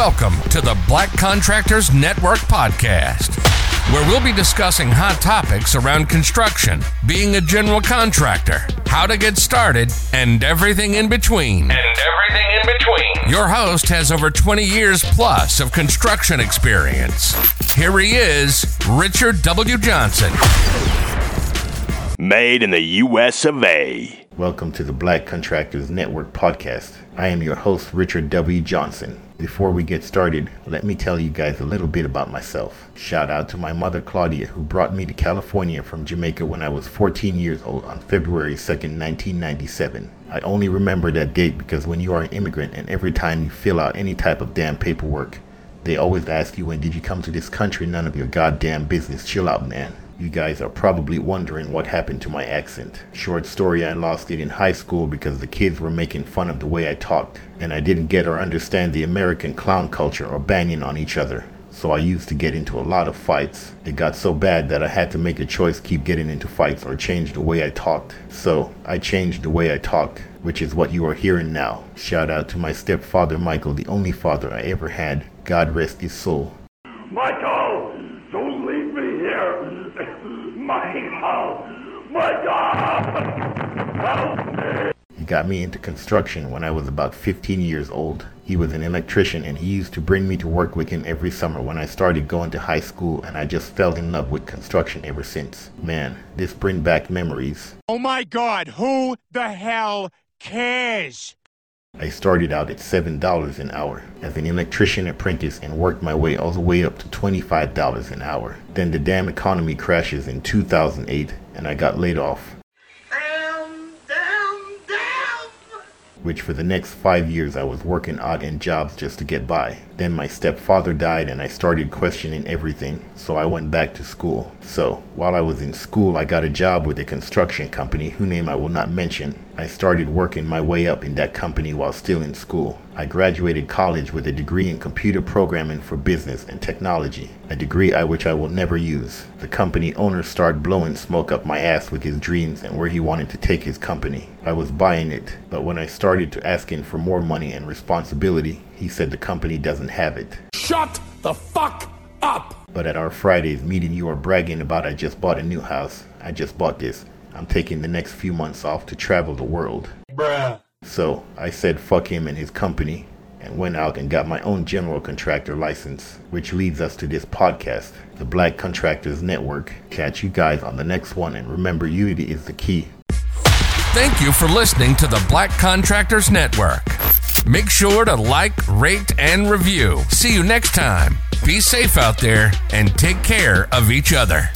Welcome to the Black Contractors Network podcast, where we'll be discussing hot topics around construction, being a general contractor, how to get started, and everything in between. And everything in between. Your host has over 20 years plus of construction experience. Here he is, Richard W. Johnson. Made in the US of A. Welcome to the Black Contractors Network podcast. I am your host, Richard W. Johnson. Before we get started, let me tell you guys a little bit about myself. Shout out to my mother, Claudia, who brought me to California from Jamaica when I was 14 years old on February 2nd, 1997. I only remember that date because when you are an immigrant and every time you fill out any type of damn paperwork, they always ask you when did you come to this country, none of your goddamn business. Chill out, man. You guys are probably wondering what happened to my accent. Short story, I lost it in high school because the kids were making fun of the way I talked, and I didn't get or understand the American clown culture or banging on each other. So I used to get into a lot of fights. It got so bad that I had to make a choice keep getting into fights or change the way I talked. So I changed the way I talked, which is what you are hearing now. Shout out to my stepfather Michael, the only father I ever had. God rest his soul. Michael, leave me here. Michael, Michael, help me. He got me into construction when I was about 15 years old. He was an electrician and he used to bring me to work with him every summer when I started going to high school and I just fell in love with construction ever since. Man, this bring back memories. Oh my god, who the hell cares? I started out at $7 an hour as an electrician apprentice and worked my way all the way up to $25 an hour. Then the damn economy crashes in 2008 and I got laid off. Which for the next five years I was working odd end jobs just to get by. Then my stepfather died and I started questioning everything, so I went back to school. So, while I was in school, I got a job with a construction company whose name I will not mention. I started working my way up in that company while still in school. I graduated college with a degree in computer programming for business and technology, a degree I which I will never use. The company owner started blowing smoke up my ass with his dreams and where he wanted to take his company. I was buying it, but when I started to ask him for more money and responsibility, he said the company doesn't have it. Shut the fuck up! But at our Fridays meeting, you are bragging about I just bought a new house. I just bought this. I'm taking the next few months off to travel the world. Bruh. So I said fuck him and his company and went out and got my own general contractor license, which leads us to this podcast, the Black Contractors Network. Catch you guys on the next one and remember unity is the key. Thank you for listening to the Black Contractors Network. Make sure to like, rate, and review. See you next time. Be safe out there and take care of each other.